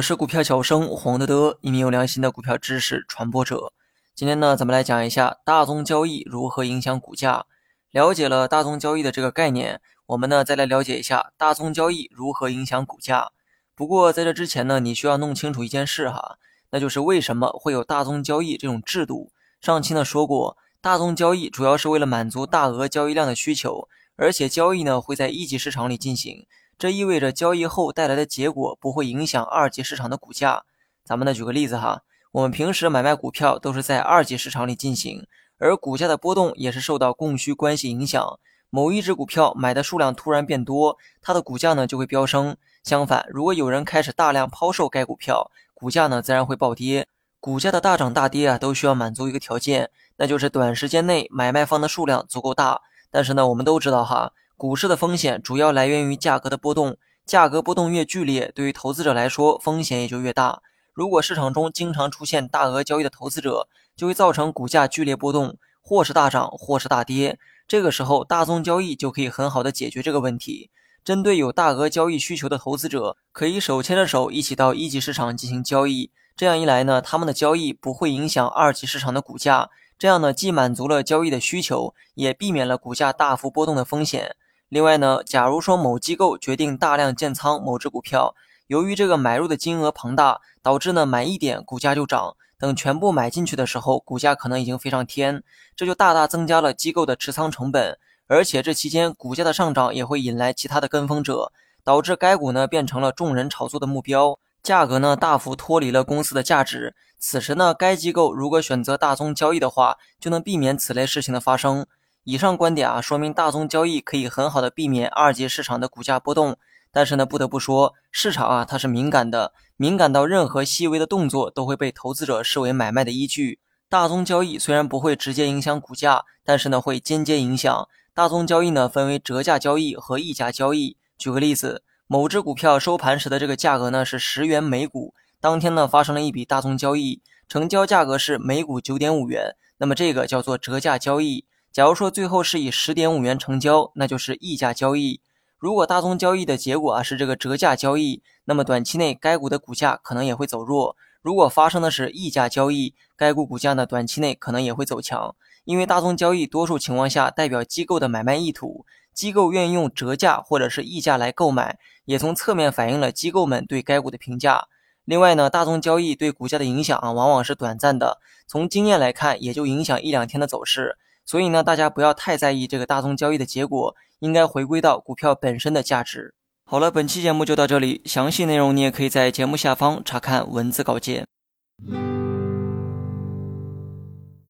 我是股票小生黄德德，一名有良心的股票知识传播者。今天呢，咱们来讲一下大宗交易如何影响股价。了解了大宗交易的这个概念，我们呢再来了解一下大宗交易如何影响股价。不过在这之前呢，你需要弄清楚一件事哈，那就是为什么会有大宗交易这种制度。上期呢说过，大宗交易主要是为了满足大额交易量的需求，而且交易呢会在一级市场里进行。这意味着交易后带来的结果不会影响二级市场的股价。咱们呢举个例子哈，我们平时买卖股票都是在二级市场里进行，而股价的波动也是受到供需关系影响。某一只股票买的数量突然变多，它的股价呢就会飙升。相反，如果有人开始大量抛售该股票，股价呢自然会暴跌。股价的大涨大跌啊，都需要满足一个条件，那就是短时间内买卖方的数量足够大。但是呢，我们都知道哈。股市的风险主要来源于价格的波动，价格波动越剧烈，对于投资者来说风险也就越大。如果市场中经常出现大额交易的投资者，就会造成股价剧烈波动，或是大涨，或是大跌。这个时候，大宗交易就可以很好的解决这个问题。针对有大额交易需求的投资者，可以手牵着手一起到一级市场进行交易。这样一来呢，他们的交易不会影响二级市场的股价。这样呢，既满足了交易的需求，也避免了股价大幅波动的风险。另外呢，假如说某机构决定大量建仓某只股票，由于这个买入的金额庞大，导致呢买一点股价就涨，等全部买进去的时候，股价可能已经飞上天，这就大大增加了机构的持仓成本，而且这期间股价的上涨也会引来其他的跟风者，导致该股呢变成了众人炒作的目标，价格呢大幅脱离了公司的价值。此时呢，该机构如果选择大宗交易的话，就能避免此类事情的发生。以上观点啊，说明大宗交易可以很好的避免二级市场的股价波动。但是呢，不得不说，市场啊它是敏感的，敏感到任何细微的动作都会被投资者视为买卖的依据。大宗交易虽然不会直接影响股价，但是呢会间接影响。大宗交易呢分为折价交易和溢价交易。举个例子，某只股票收盘时的这个价格呢是十元每股，当天呢发生了一笔大宗交易，成交价格是每股九点五元，那么这个叫做折价交易。假如说最后是以十点五元成交，那就是溢价交易。如果大宗交易的结果啊是这个折价交易，那么短期内该股的股价可能也会走弱。如果发生的是溢价交易，该股股价呢短期内可能也会走强。因为大宗交易多数情况下代表机构的买卖意图，机构愿意用折价或者是溢价来购买，也从侧面反映了机构们对该股的评价。另外呢，大宗交易对股价的影响啊往往是短暂的，从经验来看，也就影响一两天的走势。所以呢，大家不要太在意这个大宗交易的结果，应该回归到股票本身的价值。好了，本期节目就到这里，详细内容你也可以在节目下方查看文字稿件。